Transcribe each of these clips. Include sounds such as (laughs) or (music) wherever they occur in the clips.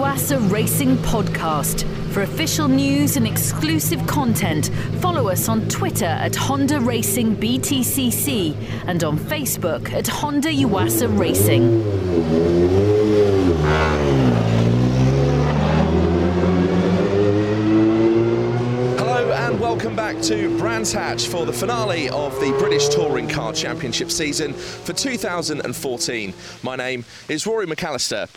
Yuasa Racing podcast. For official news and exclusive content, follow us on Twitter at Honda Racing BTCC and on Facebook at Honda Yuasa Racing. Hello and welcome back to Brands Hatch for the finale of the British Touring Car Championship season for 2014. My name is Rory McAllister.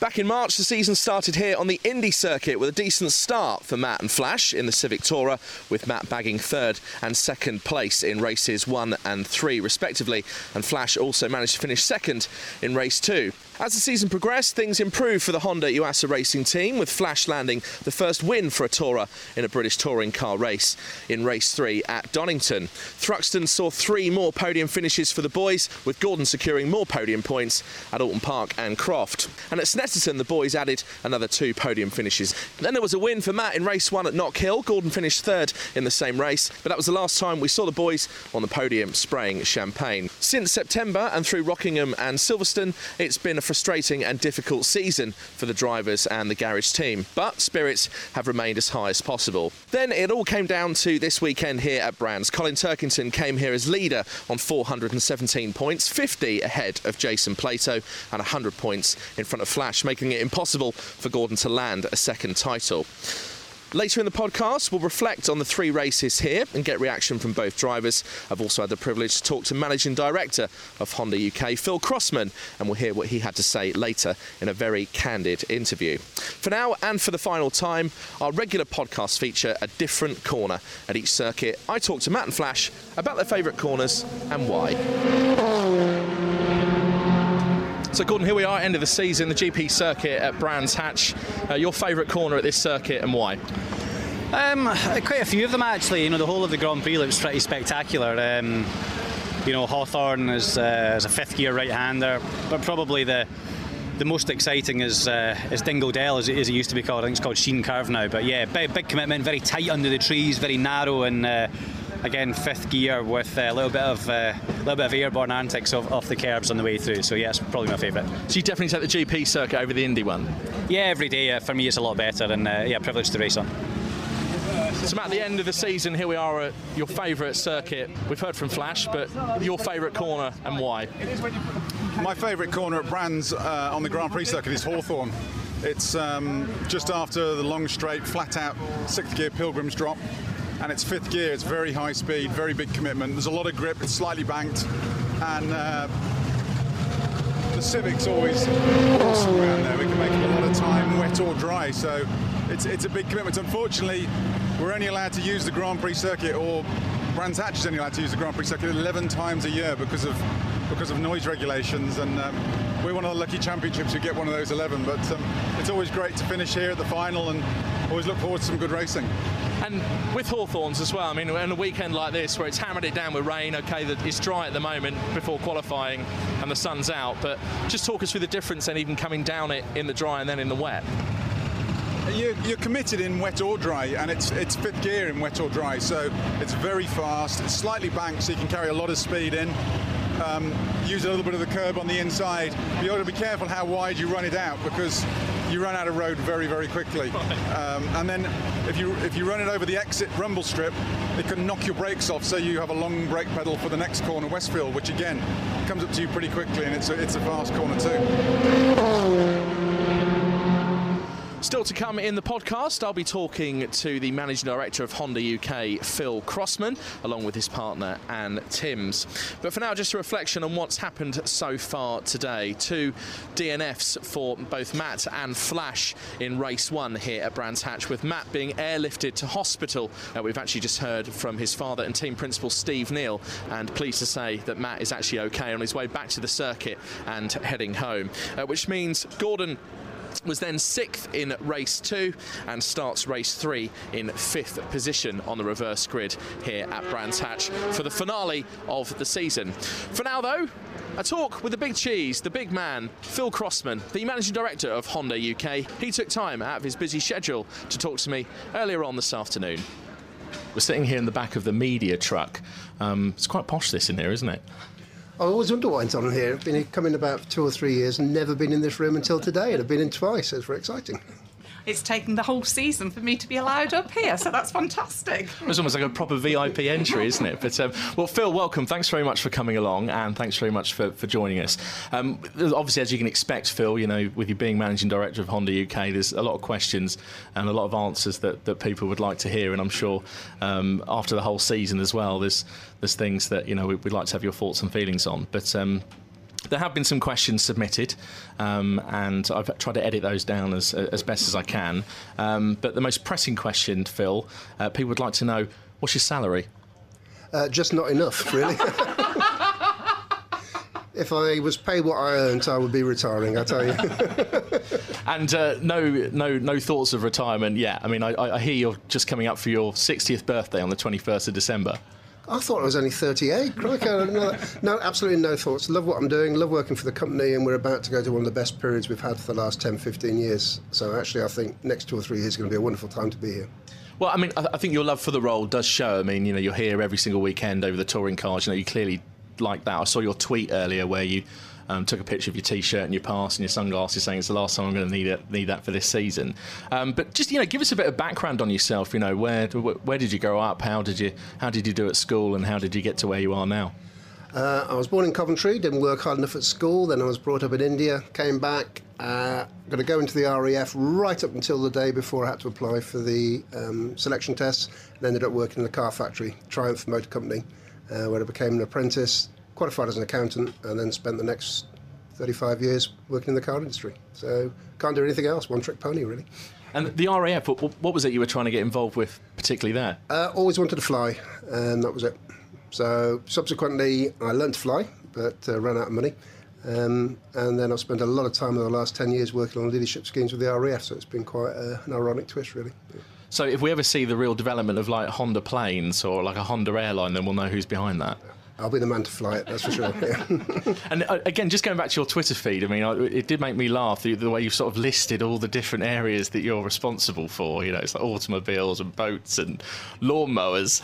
Back in March, the season started here on the Indy circuit with a decent start for Matt and Flash in the Civic Tourer, with Matt bagging third and second place in races one and three, respectively, and Flash also managed to finish second in race two. As the season progressed, things improved for the Honda Yuasa Racing team, with Flash landing the first win for a Tourer in a British touring car race in race three at Donington. Thruxton saw three more podium finishes for the boys, with Gordon securing more podium points at Oulton Park and Croft. And at Snetterton, the boys added another two podium finishes. Then there was a win for Matt in race one at Knockhill. Gordon finished third in the same race, but that was the last time we saw the boys on the podium spraying champagne. Since September and through Rockingham and Silverstone, it's been a frustrating and difficult season for the drivers and the garage team, but spirits have remained as high as possible. Then it all came down to this weekend here at Brands. Colin Turkington came here as leader on 417 points, 50 ahead of Jason Plato, and 100 points in front of Flash, making it impossible for Gordon to land a second title. Later in the podcast, we'll reflect on the three races here and get reaction from both drivers. I've also had the privilege to talk to Managing Director of Honda UK, Phil Crossman, and we'll hear what he had to say later in a very candid interview. For now and for the final time, our regular podcast feature a different corner at each circuit. I talk to Matt and Flash about their favourite corners and why. So, Gordon, here we are, end of the season, the GP circuit at Brands Hatch. Uh, your favourite corner at this circuit and why? Um, quite a few of them actually. You know, the whole of the Grand Prix looks pretty spectacular. Um, you know, Hawthorn is, uh, is a fifth gear right-hander, but probably the the most exciting is uh, is Dingle Dell, as it, as it used to be called. I think it's called Sheene Curve now. But yeah, big, big commitment, very tight under the trees, very narrow, and uh, again fifth gear with a little bit of a little bit of airborne antics off, off the curbs on the way through. So yeah, it's probably my favourite. So you definitely take the GP circuit over the Indy one. Yeah, every day uh, for me it's a lot better, and uh, yeah, privileged to race on. So at the end of the season, here we are at your favourite circuit. We've heard from Flash, but your favourite corner and why? My favourite corner at Brands uh, on the Grand Prix circuit is Hawthorn. It's um, just after the long straight, flat out sixth gear Pilgrim's drop, and it's fifth gear. It's very high speed, very big commitment. There's a lot of grip. It's slightly banked, and uh, the Civic's always awesome around there. We can make it a lot of time, wet or dry. So it's it's a big commitment. Unfortunately, we're only allowed to use the Grand Prix circuit, or Brands Hatch is only allowed to use the Grand Prix circuit 11 times a year because of because of noise regulations. And um, we're one of the lucky championships who get one of those 11. But um, it's always great to finish here at the final, and always look forward to some good racing. And with Hawthorns as well, I mean, on a weekend like this where it's hammered it down with rain, okay, that it's dry at the moment before qualifying and the sun's out, but just talk us through the difference and even coming down it in the dry and then in the wet. You're, you're, committed in wet or dry, and it's it's fifth gear in wet or dry, so it's very fast. It's slightly banked, so you can carry a lot of speed in. Um, use a little bit of the curb on the inside. You got to be careful how wide you run it out because you run out of road very very quickly. (laughs) Um, and then if you if you run it over the exit rumble strip, it can knock your brakes off. So you have a long brake pedal for the next corner, Westfield, which again comes up to you pretty quickly, and it's a, it's a fast corner too. Still to come in the podcast, I'll be talking to the Managing Director of Honda UK, Phil Crossman, along with his partner, Anne Timms. But for now, just a reflection on what's happened so far today. Two DNFs for both Matt and Flash in race one here at Brands Hatch, with Matt being airlifted to hospital. Uh, we've actually just heard from his father and team principal, Steve Neal, and pleased to say that Matt is actually okay on his way back to the circuit and heading home, uh, which means Gordon was then sixth in race two and starts race three in fifth position on the reverse grid here at Brands Hatch for the finale of the season. For now, though, a talk with the big cheese, the big man, Phil Crossman, the managing director of Honda UK. He took time out of his busy schedule to talk to me earlier on this afternoon. We're sitting here in the back of the media truck. Um, it's quite posh, this in here, isn't it? I always wonder what went on here. I've been coming about two or three years and never been in this room until today, and I've been in twice. It's very exciting. It's taken the whole season for me to be allowed up here, so that's fantastic. It's almost like a proper VIP entry, isn't it? But um, well, Phil, welcome. Thanks very much for coming along, and thanks very much for, for joining us. Um, obviously, as you can expect, Phil, you know, with you being managing director of Honda UK, there's a lot of questions and a lot of answers that, that people would like to hear, and I'm sure um, after the whole season as well, there's there's things that you know we'd like to have your thoughts and feelings on. But um, there have been some questions submitted, um, and I've tried to edit those down as, as best as I can. Um, but the most pressing question, Phil, uh, people would like to know what's your salary? Uh, just not enough, really. (laughs) if I was paid what I earned, I would be retiring. I tell you. (laughs) and uh, no, no, no thoughts of retirement yet. I mean, I, I hear you're just coming up for your 60th birthday on the 21st of December. I thought I was only 38. Crikey, no, no, absolutely no thoughts. Love what I'm doing, love working for the company, and we're about to go to one of the best periods we've had for the last 10, 15 years. So actually, I think next two or three years is going to be a wonderful time to be here. Well, I mean, I think your love for the role does show. I mean, you know, you're here every single weekend over the touring cars. You know, you clearly like that. I saw your tweet earlier where you um, took a picture of your t-shirt and your pass and your sunglasses, saying it's the last time I'm going to need it, need that for this season. Um, but just you know, give us a bit of background on yourself. You know, where where did you grow up? How did you how did you do at school, and how did you get to where you are now? Uh, I was born in Coventry, didn't work hard enough at school. Then I was brought up in India, came back, uh, going to go into the RAF right up until the day before I had to apply for the um, selection tests, and ended up working in a car factory, Triumph Motor Company, uh, where I became an apprentice, qualified as an accountant, and then spent the next 35 years working in the car industry. So can't do anything else. One trick pony, really. And the RAF, what, was it you were trying to get involved with, particularly there? Uh, always wanted to fly, and that was it. So subsequently, I learned to fly, but uh, ran out of money. Um, and then I've spent a lot of time in the last 10 years working on leadership schemes with the RAF, so it's been quite uh, an ironic twist, really. So if we ever see the real development of like Honda planes or like a Honda airline, then we'll know who's behind that. I'll be the man to fly it, that's for sure. Yeah. (laughs) and uh, again, just going back to your Twitter feed, I mean, it did make me laugh the, the, way you've sort of listed all the different areas that you're responsible for. You know, it's like automobiles and boats and lawnmowers.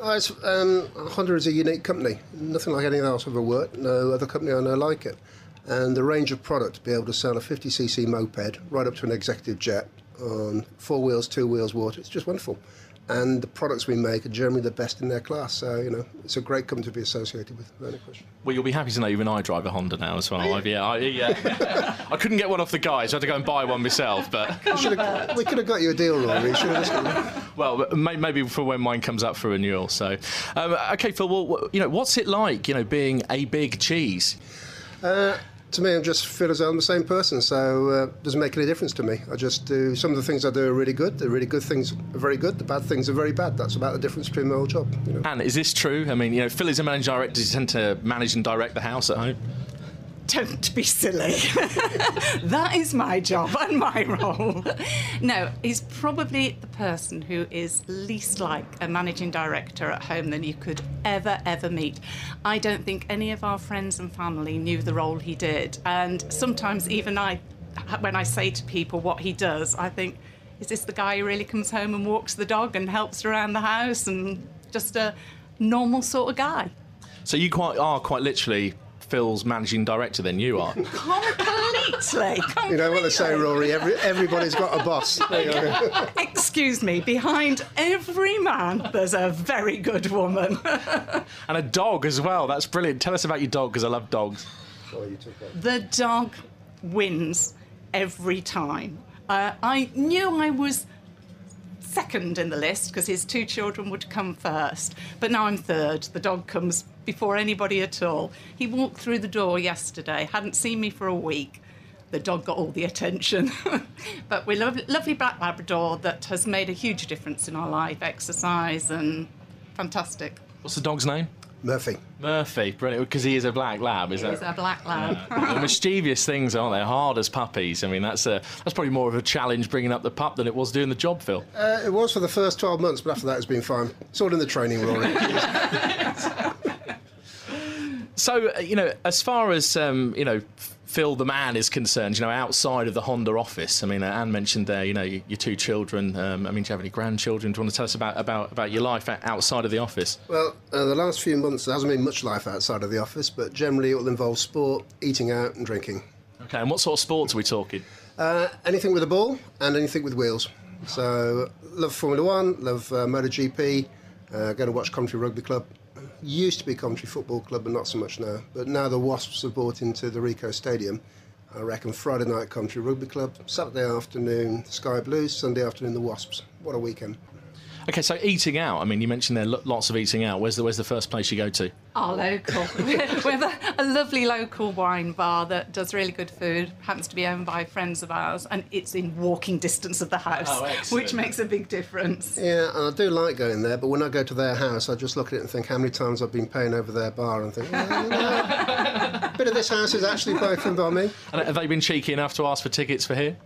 (laughs) um, Honda is a unique company. Nothing like anything else I've ever worked. No other company I know like it. And the range of product to be able to sell a 50cc moped right up to an executive jet on four wheels, two wheels, water, it's just wonderful and the products we make are generally the best in their class. So you know, it's a great company to be associated with. No question. Well, you'll be happy to know even I drive a Honda now as well. I've, yeah, I, yeah. (laughs) I couldn't get one off the guys. I had to go and buy one myself. But (laughs) we could have got you a deal, Rory. well, maybe for when mine comes up for renewal. So, um, okay, Phil. Well, you know, what's it like? You know, being a big cheese. Uh, to me, I'm just feel as though I'm the same person, so uh, doesn't make any difference to me. I just do some of the things I do are really good. The really good things are very good. The bad things are very bad. That's about the difference between my whole job. You know? And is this true? I mean, you know, Phil is a managing director. Does he tend to manage and direct the house at home? Don't (laughs) be silly. (laughs) that is my job and my role. no, he's probably the person who is least like a managing director at home than you could ever, ever meet. I don't think any of our friends and family knew the role he did. And sometimes, even I, when I say to people what he does, I think, is this the guy who really comes home and walks the dog and helps around the house and just a normal sort of guy? So you quite are quite literally Phil's managing director than you are. (laughs) Completely. You know what they say, Rory? Every, everybody's got a boss. (laughs) Excuse me, behind every man, there's a very good woman. (laughs) and a dog as well. That's brilliant. Tell us about your dog, because I love dogs. The dog wins every time. Uh, I knew I was second in the list because his two children would come first. But now I'm third. The dog comes before anybody at all. He walked through the door yesterday, hadn't seen me for a week. The dog got all the attention. (laughs) but we're lo- lovely black Labrador that has made a huge difference in our life, exercise and fantastic. What's the dog's name? Murphy. Murphy, brilliant, because he is a black lab, is he that? He's a black lab. They're mischievous things, aren't they? Hard as puppies. I mean, that's a, that's probably more of a challenge bringing up the pup than it was doing the job, Phil. Uh, it was for the first 12 months, but after that it's been fine. It's all in the training, Rory. (laughs) (laughs) So, uh, you know, as far as, um, you know, Phil the man is concerned, you know, outside of the Honda office. I mean, uh, Anne mentioned there, you know, your, your two children. Um, I mean, do you have any grandchildren? Do you want to tell us about, about, about your life outside of the office? Well, uh, the last few months there hasn't been much life outside of the office, but generally it will involve sport, eating out, and drinking. Okay, and what sort of sports are we talking? Uh, anything with a ball and anything with wheels. So, love Formula One, love uh, MotoGP, uh, go to watch Coventry Rugby Club. Used to be Coventry Football Club, but not so much now. But now the Wasps have bought into the Ricoh Stadium. I reckon Friday night Coventry Rugby Club, Saturday afternoon Sky Blues, Sunday afternoon the Wasps. What a weekend! Okay, so eating out. I mean, you mentioned there lots of eating out. Where's the Where's the first place you go to? Our local. (laughs) we have a, a, lovely local wine bar that does really good food. Happens to be owned by friends of ours, and it's in walking distance of the house, oh, which makes a big difference. Yeah, and I do like going there, but when I go to their house, I just look at it and think how many times I've been paying over their bar, and think, a (laughs) bit of this house is actually broken by me. And have they been cheeky enough to ask for tickets for here?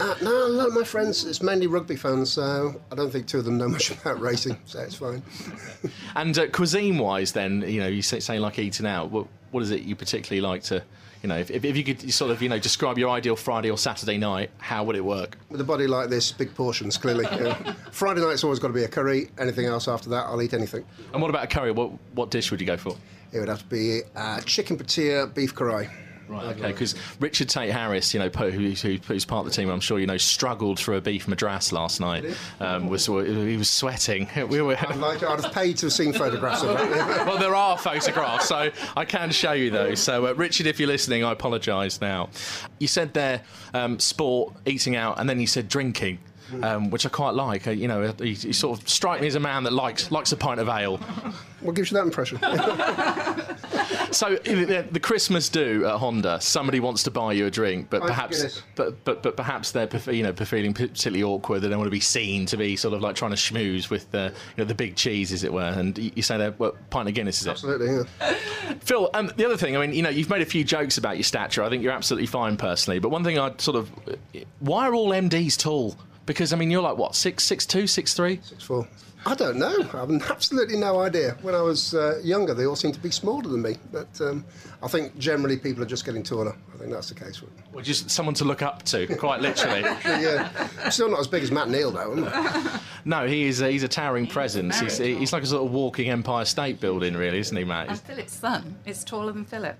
Uh, no, a lot of my friends, it's mainly rugby fans, so I don't think two of them know much (laughs) about racing, so it's fine. (laughs) and uh, cuisine wise, then, you know, you say, say like eating out, what, what is it you particularly like to, you know, if, if you could sort of, you know, describe your ideal Friday or Saturday night, how would it work? With a body like this, big portions, clearly. (laughs) Friday night's always got to be a curry. Anything else after that, I'll eat anything. And what about a curry? What, what dish would you go for? It would have to be uh, chicken patia, beef karahi. Right, okay, because Richard Tate Harris, you know, who's, who's part of the team, I'm sure you know, struggled for a beef madras last night. Um, was he was sweating? (laughs) We were. I'd, like, I'd have paid to have seen photographs of that. (laughs) well, there are photographs, so I can show you those. So, uh, Richard, if you're listening, I apologise now. You said there, um, sport, eating out, and then you said drinking. Um, which I quite like. Uh, you know, he, he, sort of strike me as a man that likes likes a pint of ale. What gives you that impression? (laughs) (laughs) so the, the, Christmas do at Honda, somebody wants to buy you a drink, but perhaps, but, but but perhaps they're you know feeling particularly awkward. They don't want to be seen to be sort of like trying to schmooze with the you know the big cheese, as it were. And you say they're well, pint of Guinness, is it? Absolutely. Yeah. Phil, um, the other thing, I mean, you know, you've made a few jokes about your stature. I think you're absolutely fine personally, but one thing I'd sort of, why are all MDs tall? Because I mean, you're like what six, six two, six three, six four. I don't know. I have absolutely no idea. When I was uh, younger, they all seemed to be smaller than me. But um, I think generally people are just getting taller. I think that's the case. Well, just someone to look up to, quite literally. (laughs) yeah. I'm still not as big as Matt Neal, though, No, he is. A, he's a towering presence. He's, he's, like a sort of walking Empire State Building, really, isn't he, Matt? And Philip's son is taller than Philip.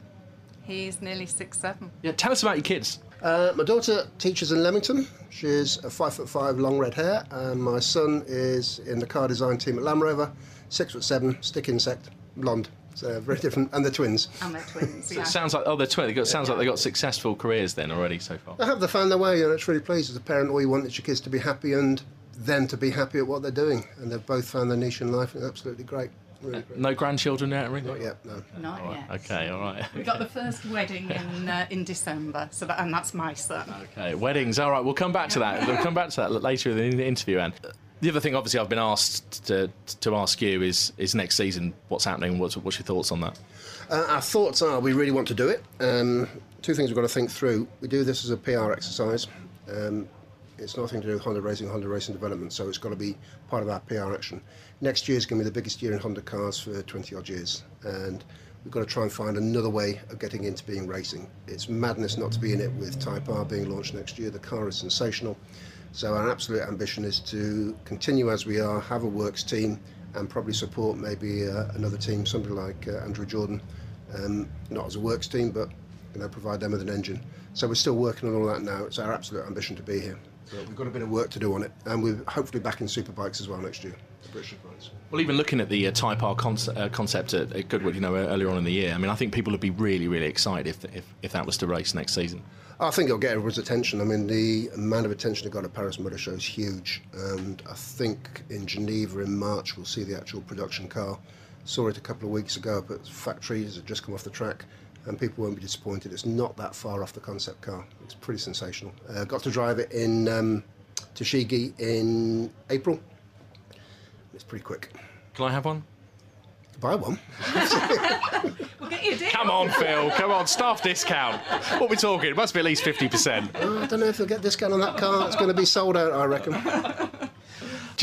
He's nearly six seven. Yeah, tell us about your kids. Uh, my daughter teaches in Leamington. She's a five foot five, long red hair, and my son is in the car design team at Land Rover, six foot seven, stick insect, blonde. So very different, and they're twins. And they're twins. Yeah. it sounds like oh, they're twins. It sounds yeah. like they got successful careers then already so far. They have. They found their way, and it's really pleased as a parent. All you want is your kids to be happy and them to be happy at what they're doing, and they've both found their niche in life. It's absolutely great. Really no grandchildren yet, really? Not yet, no. Not all yet. Right. Okay, all right. We got the first wedding in uh, in December, so that, and that's my son. Okay, weddings. All right, we'll come back to that. We'll come back to that later in the interview, Anne. The other thing, obviously, I've been asked to, to ask you is is next season what's happening? What's, what's your thoughts on that? Uh, our thoughts are we really want to do it. Um, two things we've got to think through. We do this as a PR exercise. Um, it's nothing to do with Honda Racing, Honda Racing Development, so it's got to be part of our PR action. Next year is going to be the biggest year in Honda cars for 20 odd years, and we've got to try and find another way of getting into being racing. It's madness not to be in it with Type R being launched next year. The car is sensational. So our absolute ambition is to continue as we are, have a works team, and probably support maybe uh, another team, somebody like uh, Andrew Jordan, um, not as a works team, but you know, provide them with an engine. So we're still working on all that now. It's our absolute ambition to be here. But we've got a bit of work to do on it, and we're hopefully back in superbikes as well next year. British Well, even looking at the uh, Type R concept, uh, concept at, at, Goodwood, you know, earlier on in the year, I mean, I think people would be really, really excited if, if, if that was to race next season. I think it'll get everyone's attention. I mean, the amount of attention it got at Paris Motor Show is huge, and I think in Geneva in March we'll see the actual production car. Saw it a couple of weeks ago up at factories, it just come off the track and people won't be disappointed. It's not that far off the concept car. It's pretty sensational. Uh, got to drive it in um, Tochigi in April. It's pretty quick. Can I have one? Buy one. (laughs) we'll get you a deal. Come on, Phil. Come on, staff discount. What are we talking? It must be at least 50%. Oh, I don't know if you'll get discount on that car. It's going to be sold out, I reckon.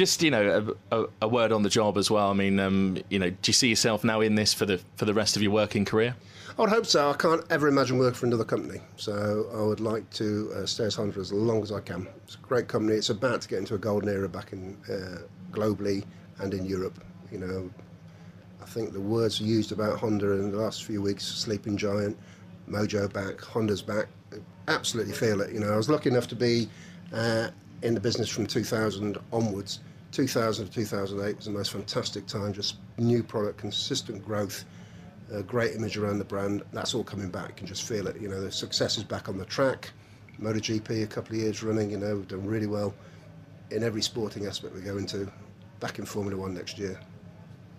Just you know a, a, a, word on the job as well. I mean, um, you know, do you see yourself now in this for the for the rest of your working career? I would hope so. I can't ever imagine working for another company, so I would like to uh, stay as Honda as long as I can. It's a great company. It's about to get into a golden era back in uh, globally and in Europe. You know, I think the words used about Honda in the last few weeks: sleeping giant, mojo back, Honda's back. Absolutely feel it. You know, I was lucky enough to be uh, in the business from 2000 onwards. 2000 to 2008 was the most fantastic time. Just new product, consistent growth a great image around the brand. That's all coming back. You can just feel it. You know, the success is back on the track. MotoGP, a couple of years running, you know, we've done really well in every sporting aspect we go into. Back in Formula One next year.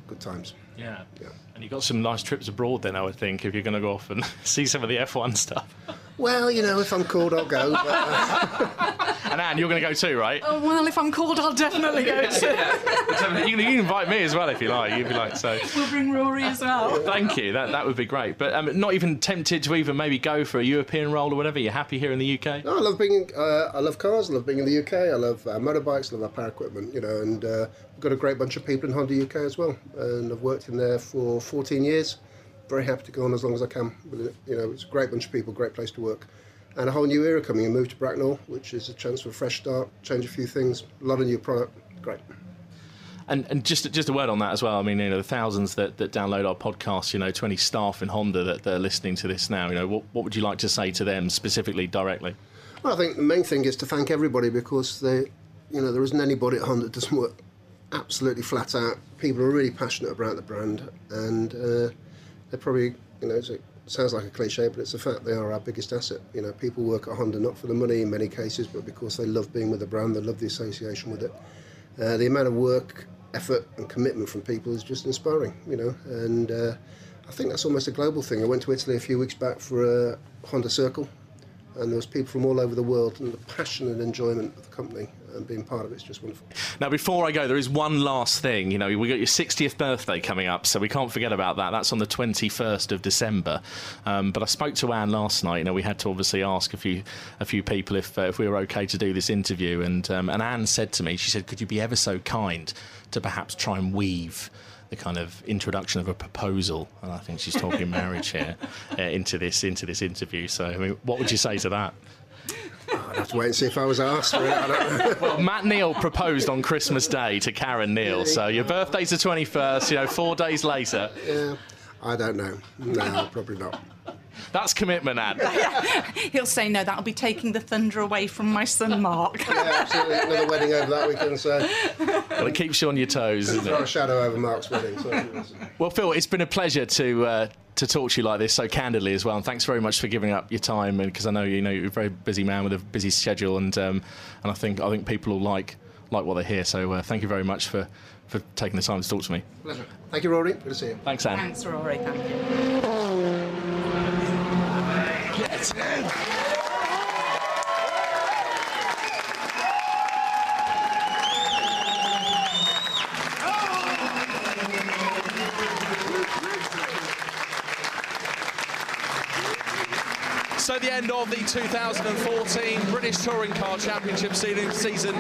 Good times. Yeah. yeah. And you've got some nice trips abroad then, I would think, if you're going to go off and (laughs) see some of the F1 stuff. Well, you know, if I'm called, I'll go. But, uh... and Anne, you're going to go too, right? Oh, well, if I'm called, I'll definitely go too. you, can, you, can, invite me as well if you like. You'd be like, so. We'll bring Rory as well. Thank you. That that would be great. But um, not even tempted to even maybe go for a European role or whatever. You're happy here in the UK? No, I love being. Uh, I love cars. I love being in the UK. I love uh, motorbikes. I love our power equipment. You know, and uh, we've got a great bunch of people in Honda UK as well. And I've worked in there for 14 years. Very happy to go on as long as I can. You know, it's a great bunch of people, great place to work and a whole new era coming. A move to Bracknell, which is a chance for a fresh start, change a few things, love a lot of new product. Great. And, and just just a word on that as well. I mean, you know, the thousands that, that download our podcast, you know, 20 staff in Honda that, that are listening to this now. You know, what, what would you like to say to them specifically, directly? Well, I think the main thing is to thank everybody because they, you know, there isn't anybody at Honda that doesn't work absolutely flat out. People are really passionate about the brand, and uh, they're probably, you know, sounds like a cliche, but it's a fact. They are our biggest asset. You know, people work at Honda not for the money in many cases, but because they love being with the brand, they love the association with it. Uh, the amount of work, effort, and commitment from people is just inspiring. You know, and uh, I think that's almost a global thing. I went to Italy a few weeks back for a Honda Circle, and there was people from all over the world, and the passion and enjoyment of the company and being part of it's just wonderful. Now, before I go, there is one last thing. You know, we got your 60th birthday coming up, so we can't forget about that. That's on the 21st of December. Um, but I spoke to Anne last night. You know, we had to obviously ask a few a few people if uh, if we were okay to do this interview, and um, and Anne said to me, she said, "Could you be ever so kind to perhaps try and weave?" the kind of introduction of a proposal, and I think she's talking (laughs) marriage here uh, into this into this interview. So, I mean, what would you say to that? I'd have to wait and see if I was asked for it. well, Matt Neal proposed on Christmas Day to Karen Neal, so your birthday's the 21st, you know, four days later. Yeah, I don't know. No, probably not. That's commitment, Ad. He'll say, no, that'll be taking the thunder away from my son, Mark. yeah, absolutely. Another wedding over that weekend, so. Well, it keeps you on your toes, doesn't it? a shadow over Mark's wedding. So well, Phil, it's been a pleasure to. Uh, to talk to you like this so candidly as well. And thanks very much for giving up your time, because I know you know you're a very busy man with a busy schedule, and um, and I think I think people will like like what they hear. So uh, thank you very much for for taking the time to talk to me. Pleasure. Thank you, Rory. Good to see you. Thanks, Anne. Thanks, Rory. Thank you. Get in. End of the 2014 British Touring Car Championship season.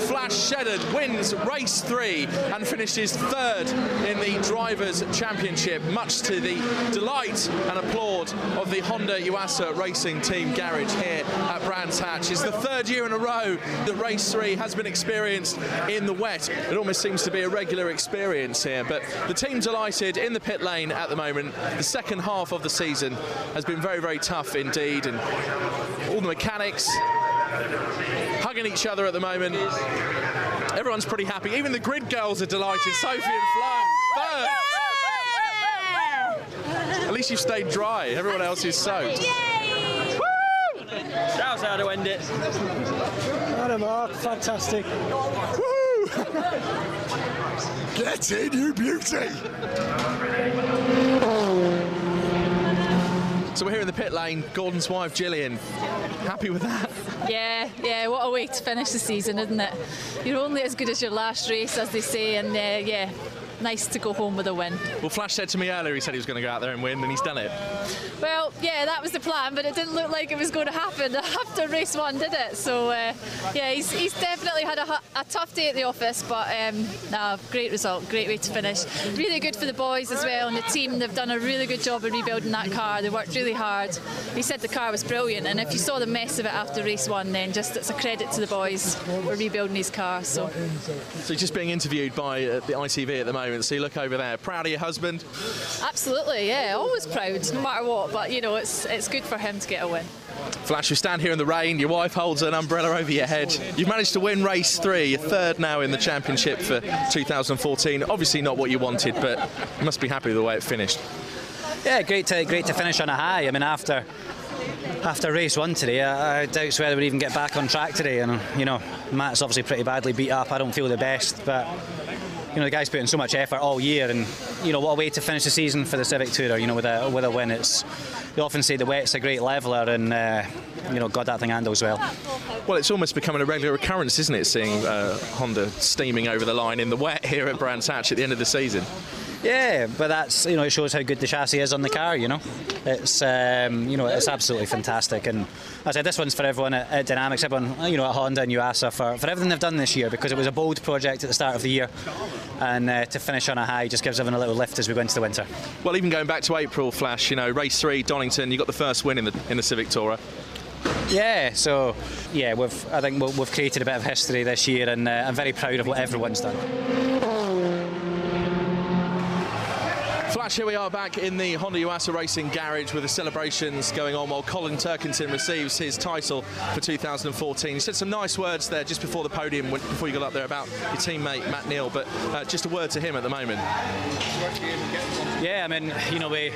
Flash Shedden wins race three and finishes third in the Drivers' Championship, much to the delight and applaud of the Honda Yuasa Racing Team garage here at Brands Hatch. It's the third year in a row that race three has been experienced in the wet. It almost seems to be a regular experience here, but the team delighted in the pit lane at the moment. The second half of the season has been very, very tough indeed, and all the mechanics hugging each other at the moment. Everyone's pretty happy. Even the grid girls are delighted. Sophie and Flo, third. At least you've stayed dry. Everyone else is soaked. Shouts how to end it. What Mark, fantastic. Woo! (laughs) Get in, you beauty! So we're here in the pit lane. Gordon's wife, Gillian. Happy with that? Yeah, yeah. What a way to finish the season, isn't it? You're only as good as your last race, as they say, and uh, yeah, nice to go home with a win. Well, Flash said to me earlier he said he was going to go out there and win, and he's done it. Well, yeah, that was the plan, but it didn't look like it was going to happen (laughs) after race one, did it? So, uh, yeah, he's, he's definitely had a, a, tough day at the office, but um, no, great result, great way to finish. Really good for the boys as well and the team. They've done a really good job of rebuilding that car. They worked really hard. He said the car was brilliant, and if you saw the mess of it after race one, then just it's a credit to the boys for rebuilding his car. So, so just being interviewed by uh, the ITV at the moment. So you look over there, proud of your husband? Absolutely, yeah, always proud, no matter what. But you know, it's it's good for him to get a win. Flash, you stand here in the rain, your wife holds an umbrella over your head. You've managed to win race three, your third now in the championship for 2014. Obviously not what you wanted, but you must be happy with the way it finished. Yeah, great to great to finish on a high. I mean, after after race one today, I, I doubt whether we'd even get back on track today. And you know, Matt's obviously pretty badly beat up. I don't feel the best, but you know the guy's put in so much effort all year, and you know what a way to finish the season for the Civic Tourer. You know with a with a win, it's they often say the wet's a great leveler, and uh, you know God that thing handles well. Well, it's almost becoming a regular occurrence, isn't it, seeing uh, Honda steaming over the line in the wet here at Brands Hatch at the end of the season? Yeah, but that's you know it shows how good the chassis is on the car. You know, it's um, you know it's absolutely fantastic. And as I said, this one's for everyone at, at, Dynamics, everyone you know at Honda and Yuasa for, for everything they've done this year because it was a bold project at the start of the year, and uh, to finish on a high just gives everyone a little lift as we go into the winter. Well, even going back to April, Flash, you know, race three, Donington, you got the first win in the in the Civic Tourer. Yeah, so yeah, we've I think we've created a bit of history this year, and uh, I'm very proud of what everyone's done. Flash, here we are back in the Honda Yuasa Racing Garage with the celebrations going on while Colin Turkington receives his title for 2014. He said some nice words there just before the podium, before you got up there, about your teammate Matt Neal, but uh, just a word to him at the moment. Yeah, I mean, you know, we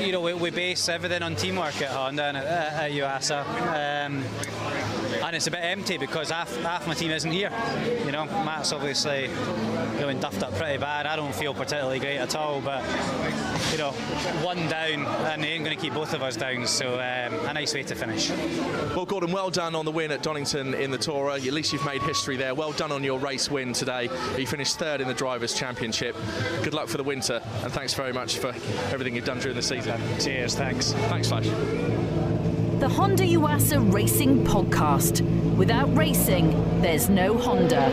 you know, we, we, base everything on teamwork at Honda and at, at Yuasa. Um, and it's a bit empty because half, half my team isn't here. You know, Matt's obviously know, duffed up pretty bad. I don't feel particularly great at all, but you know, one down and they ain't going to keep both of us down. So um, a nice way to finish. Well, Gordon, well done on the win at Donington in the Tourer. At least you've made history there. Well done on your race win today. You finished third in the Drivers' Championship. Good luck for the winter, and thanks very much for everything you've done during the season. Cheers, thanks. Thanks, Flash. The Honda Yuasa Racing Podcast. Without racing, there's no Honda.